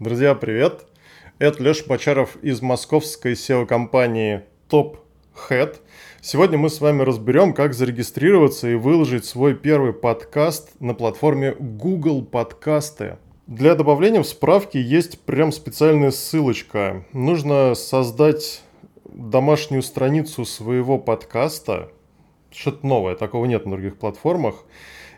Друзья, привет! Это Леша Бочаров из московской SEO-компании Top Head. Сегодня мы с вами разберем, как зарегистрироваться и выложить свой первый подкаст на платформе Google Подкасты. Для добавления в справки есть прям специальная ссылочка. Нужно создать домашнюю страницу своего подкаста, что-то новое, такого нет на других платформах,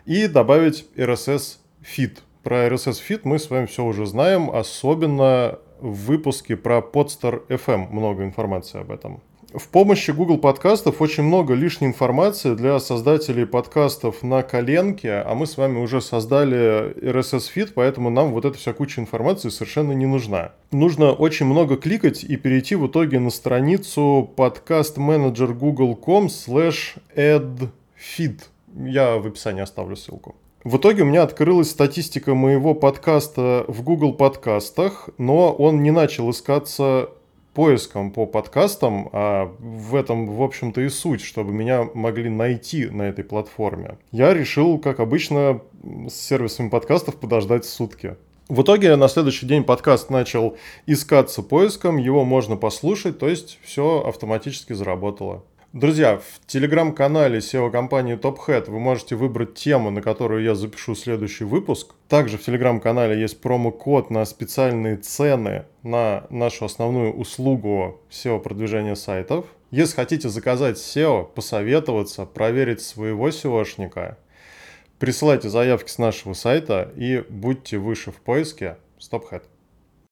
и добавить RSS feed. Про RSS feed мы с вами все уже знаем, особенно в выпуске про Podster FM много информации об этом. В помощи Google подкастов очень много лишней информации для создателей подкастов на коленке, а мы с вами уже создали RSS feed, поэтому нам вот эта вся куча информации совершенно не нужна. Нужно очень много кликать и перейти в итоге на страницу podcastmanager.google.com slash addfeed. Я в описании оставлю ссылку. В итоге у меня открылась статистика моего подкаста в Google подкастах, но он не начал искаться поиском по подкастам, а в этом, в общем-то, и суть, чтобы меня могли найти на этой платформе. Я решил, как обычно, с сервисами подкастов подождать сутки. В итоге на следующий день подкаст начал искаться поиском, его можно послушать, то есть все автоматически заработало. Друзья, в телеграм-канале SEO-компании TopHead вы можете выбрать тему, на которую я запишу следующий выпуск. Также в телеграм-канале есть промокод на специальные цены на нашу основную услугу SEO-продвижения сайтов. Если хотите заказать SEO, посоветоваться, проверить своего SEOшника, присылайте заявки с нашего сайта и будьте выше в поиске. StopHead.